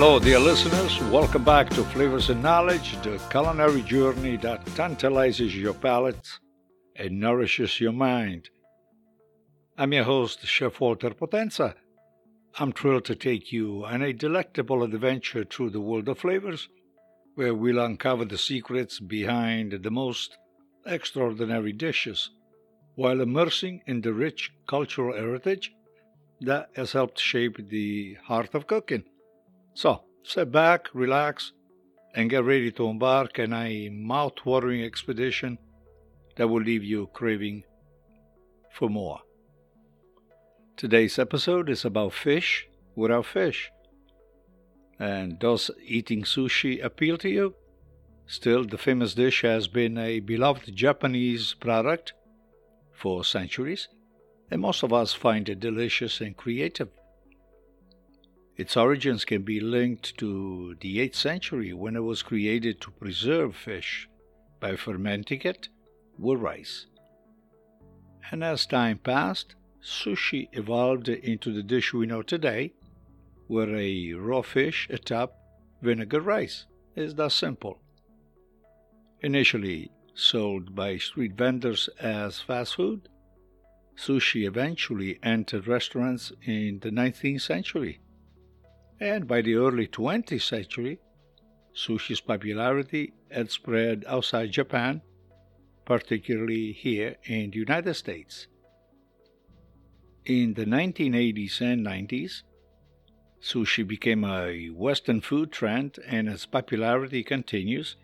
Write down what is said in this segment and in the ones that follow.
Hello, dear listeners. Welcome back to Flavors and Knowledge, the culinary journey that tantalizes your palate and nourishes your mind. I'm your host, Chef Walter Potenza. I'm thrilled to take you on a delectable adventure through the world of flavors, where we'll uncover the secrets behind the most extraordinary dishes, while immersing in the rich cultural heritage that has helped shape the heart of cooking. So, sit back, relax, and get ready to embark on a mouth-watering expedition that will leave you craving for more. Today's episode is about fish without fish. And does eating sushi appeal to you? Still, the famous dish has been a beloved Japanese product for centuries, and most of us find it delicious and creative. Its origins can be linked to the 8th century when it was created to preserve fish by fermenting it with rice. And as time passed, sushi evolved into the dish we know today, where a raw fish atop vinegar rice is that simple initially sold by street vendors as fast food, sushi eventually entered restaurants in the 19th century. And by the early 20th century, sushi's popularity had spread outside Japan, particularly here in the United States. In the 1980s and 90s, sushi became a Western food trend and its popularity continues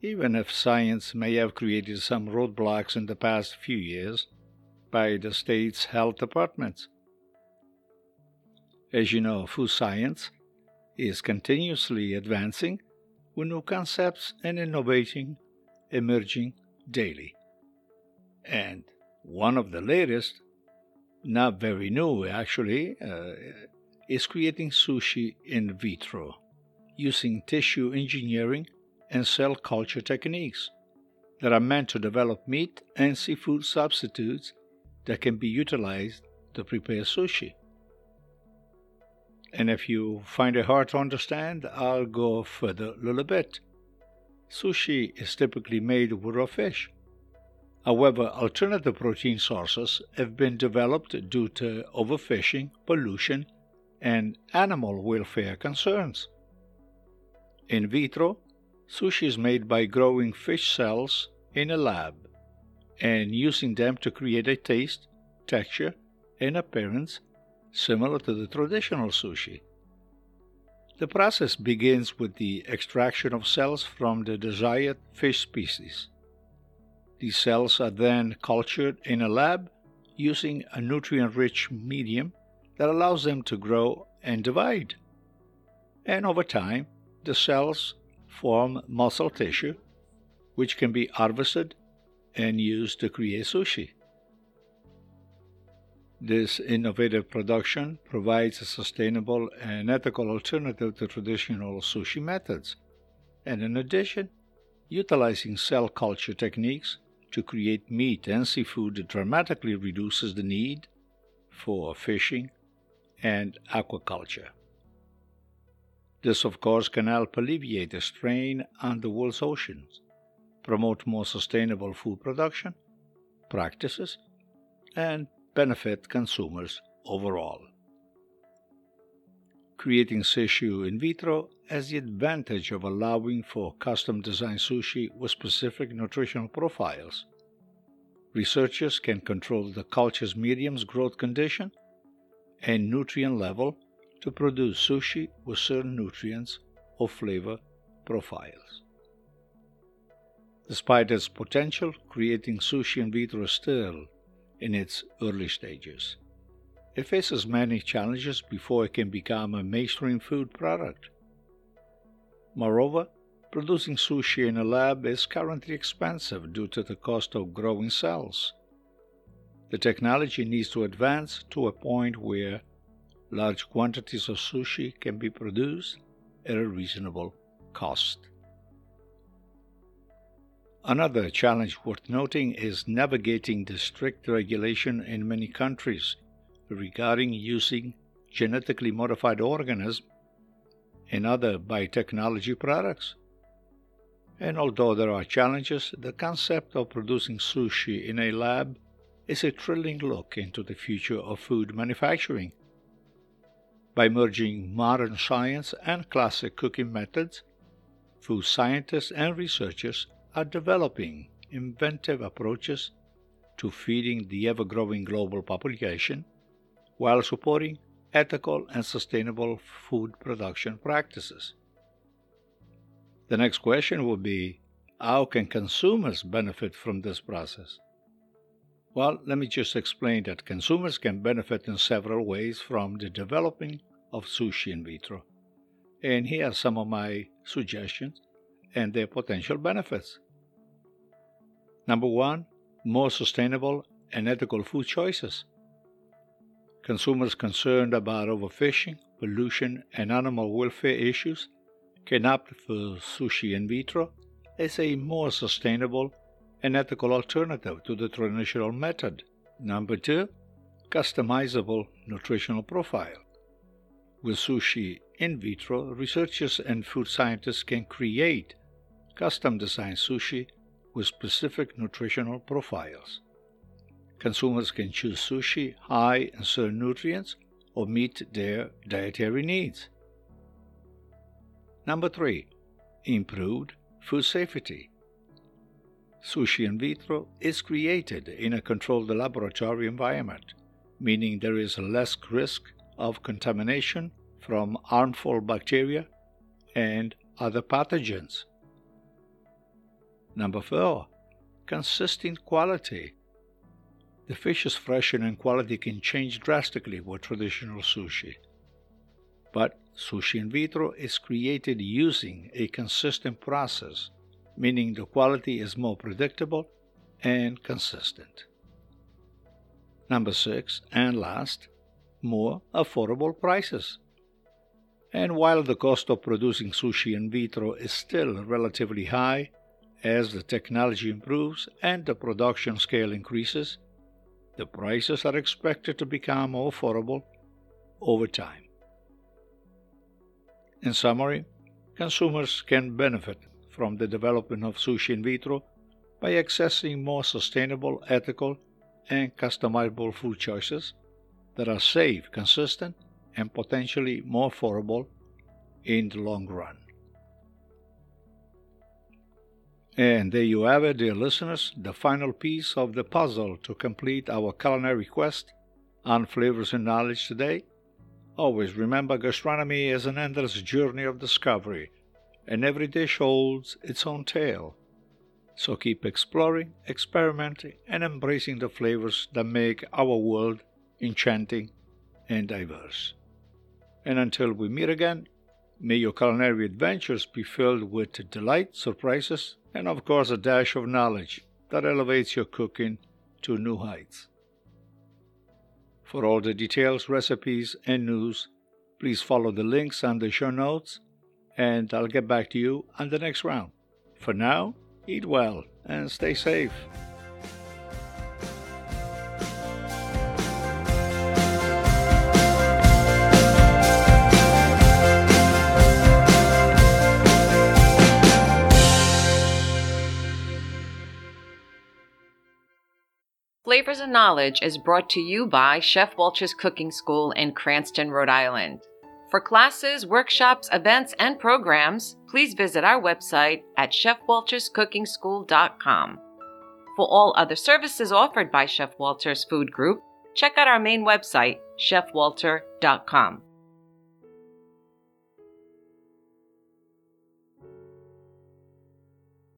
even if science may have created some roadblocks in the past few years by the state's health departments. As you know, food science is continuously advancing with new concepts and innovating emerging daily. And one of the latest, not very new actually, uh, is creating sushi in vitro using tissue engineering and cell culture techniques that are meant to develop meat and seafood substitutes that can be utilized to prepare sushi. And if you find it hard to understand, I'll go further a little bit. Sushi is typically made with raw fish. However, alternative protein sources have been developed due to overfishing, pollution, and animal welfare concerns. In vitro, Sushi is made by growing fish cells in a lab and using them to create a taste, texture, and appearance similar to the traditional sushi. The process begins with the extraction of cells from the desired fish species. These cells are then cultured in a lab using a nutrient rich medium that allows them to grow and divide. And over time, the cells form muscle tissue, which can be harvested and used to create sushi. This innovative production provides a sustainable and ethical alternative to traditional sushi methods, and in addition, utilizing cell culture techniques to create meat and seafood dramatically reduces the need for fishing and aquaculture. This, of course, can help alleviate the strain on the world's oceans, promote more sustainable food production practices, and benefit consumers overall. Creating sushi in vitro has the advantage of allowing for custom designed sushi with specific nutritional profiles. Researchers can control the culture's medium's growth condition and nutrient level to produce sushi with certain nutrients or flavor profiles. Despite its potential, creating sushi in vitro is still in its early stages. It faces many challenges before it can become a mainstream food product. Moreover, producing sushi in a lab is currently expensive due to the cost of growing cells. The technology needs to advance to a point where large quantities of sushi can be produced at a reasonable cost. Another challenge worth noting is navigating the strict regulation in many countries regarding using genetically modified organisms and other biotechnology products. And although there are challenges, the concept of producing sushi in a lab is a thrilling look into the future of food manufacturing. By merging modern science and classic cooking methods, food scientists and researchers are developing inventive approaches to feeding the ever growing global population while supporting ethical and sustainable food production practices. The next question would be how can consumers benefit from this process? Well, let me just explain that consumers can benefit in several ways from the developing of sushi in vitro. And here are some of my suggestions and their potential benefits. Number one, more sustainable and ethical food choices. Consumers concerned about overfishing, pollution, and animal welfare issues can opt for sushi in vitro as a more sustainable and ethical alternative to the traditional method. Number two, customizable nutritional profile. With sushi in vitro, researchers and food scientists can create custom designed sushi with specific nutritional profiles. Consumers can choose sushi high in certain nutrients or meet their dietary needs. Number three, improved food safety. Sushi in vitro is created in a controlled laboratory environment, meaning there is less risk of contamination from harmful bacteria and other pathogens. Number four, consistent quality. The fish's freshness and quality can change drastically with traditional sushi. But sushi in vitro is created using a consistent process, meaning the quality is more predictable and consistent. Number six, and last, more affordable prices. And while the cost of producing sushi in vitro is still relatively high, as the technology improves and the production scale increases, the prices are expected to become more affordable over time. In summary, consumers can benefit from the development of sushi in vitro by accessing more sustainable, ethical, and customizable food choices that are safe, consistent, and potentially more affordable in the long run. And there you have it, dear listeners, the final piece of the puzzle to complete our culinary quest on flavors and knowledge today. Always remember, gastronomy is an endless journey of discovery, and every dish holds its own tale. So keep exploring, experimenting, and embracing the flavors that make our world enchanting and diverse. And until we meet again, may your culinary adventures be filled with delight, surprises, and of course a dash of knowledge that elevates your cooking to new heights. For all the details, recipes, and news, please follow the links on the show notes, and I'll get back to you on the next round. For now, eat well and stay safe. Flavors and Knowledge is brought to you by Chef Walter's Cooking School in Cranston, Rhode Island. For classes, workshops, events, and programs, please visit our website at chefwalterscookingschool.com. For all other services offered by Chef Walter's Food Group, check out our main website, chefwalter.com.